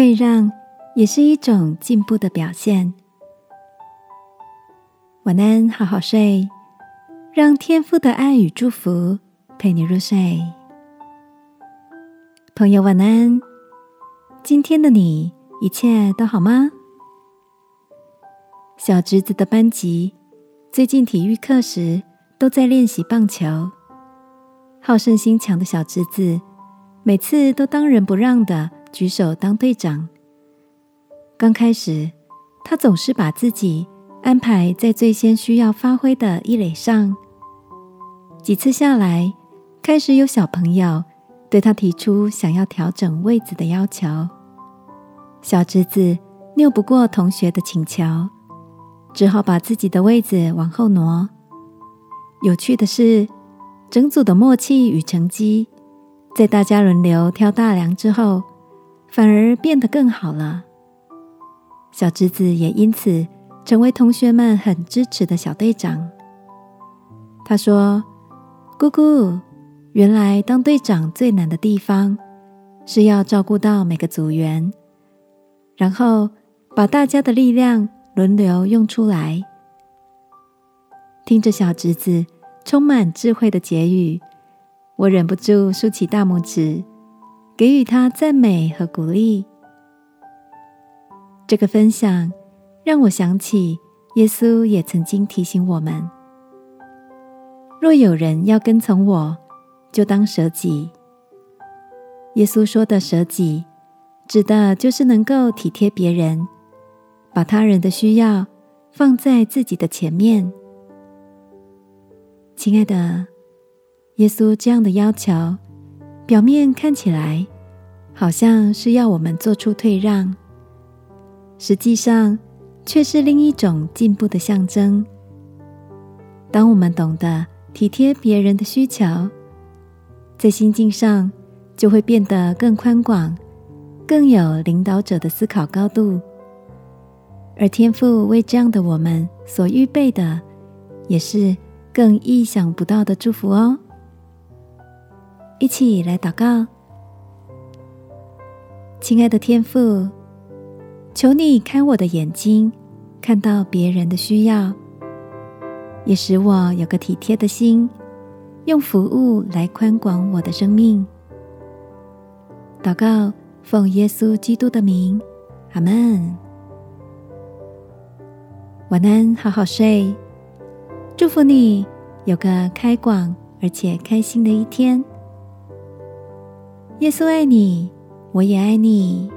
退让也是一种进步的表现。晚安，好好睡，让天父的爱与祝福陪你入睡。朋友，晚安。今天的你一切都好吗？小侄子的班级最近体育课时都在练习棒球。好胜心强的小侄子每次都当仁不让的举手当队长。刚开始，他总是把自己安排在最先需要发挥的一垒上。几次下来，开始有小朋友对他提出想要调整位子的要求。小侄子拗不过同学的请求，只好把自己的位子往后挪。有趣的是，整组的默契与成绩，在大家轮流挑大梁之后，反而变得更好了。小侄子也因此成为同学们很支持的小队长。他说：“姑姑，原来当队长最难的地方，是要照顾到每个组员。”然后把大家的力量轮流用出来。听着小侄子充满智慧的结语，我忍不住竖起大拇指，给予他赞美和鼓励。这个分享让我想起耶稣也曾经提醒我们：若有人要跟从我，就当舍己。耶稣说的舍己。指的就是能够体贴别人，把他人的需要放在自己的前面。亲爱的，耶稣这样的要求，表面看起来好像是要我们做出退让，实际上却是另一种进步的象征。当我们懂得体贴别人的需求，在心境上就会变得更宽广。更有领导者的思考高度，而天赋为这样的我们所预备的，也是更意想不到的祝福哦。一起来祷告，亲爱的天父，求你开我的眼睛，看到别人的需要，也使我有个体贴的心，用服务来宽广我的生命。祷告。奉耶稣基督的名，阿门。晚安，好好睡。祝福你有个开广而且开心的一天。耶稣爱你，我也爱你。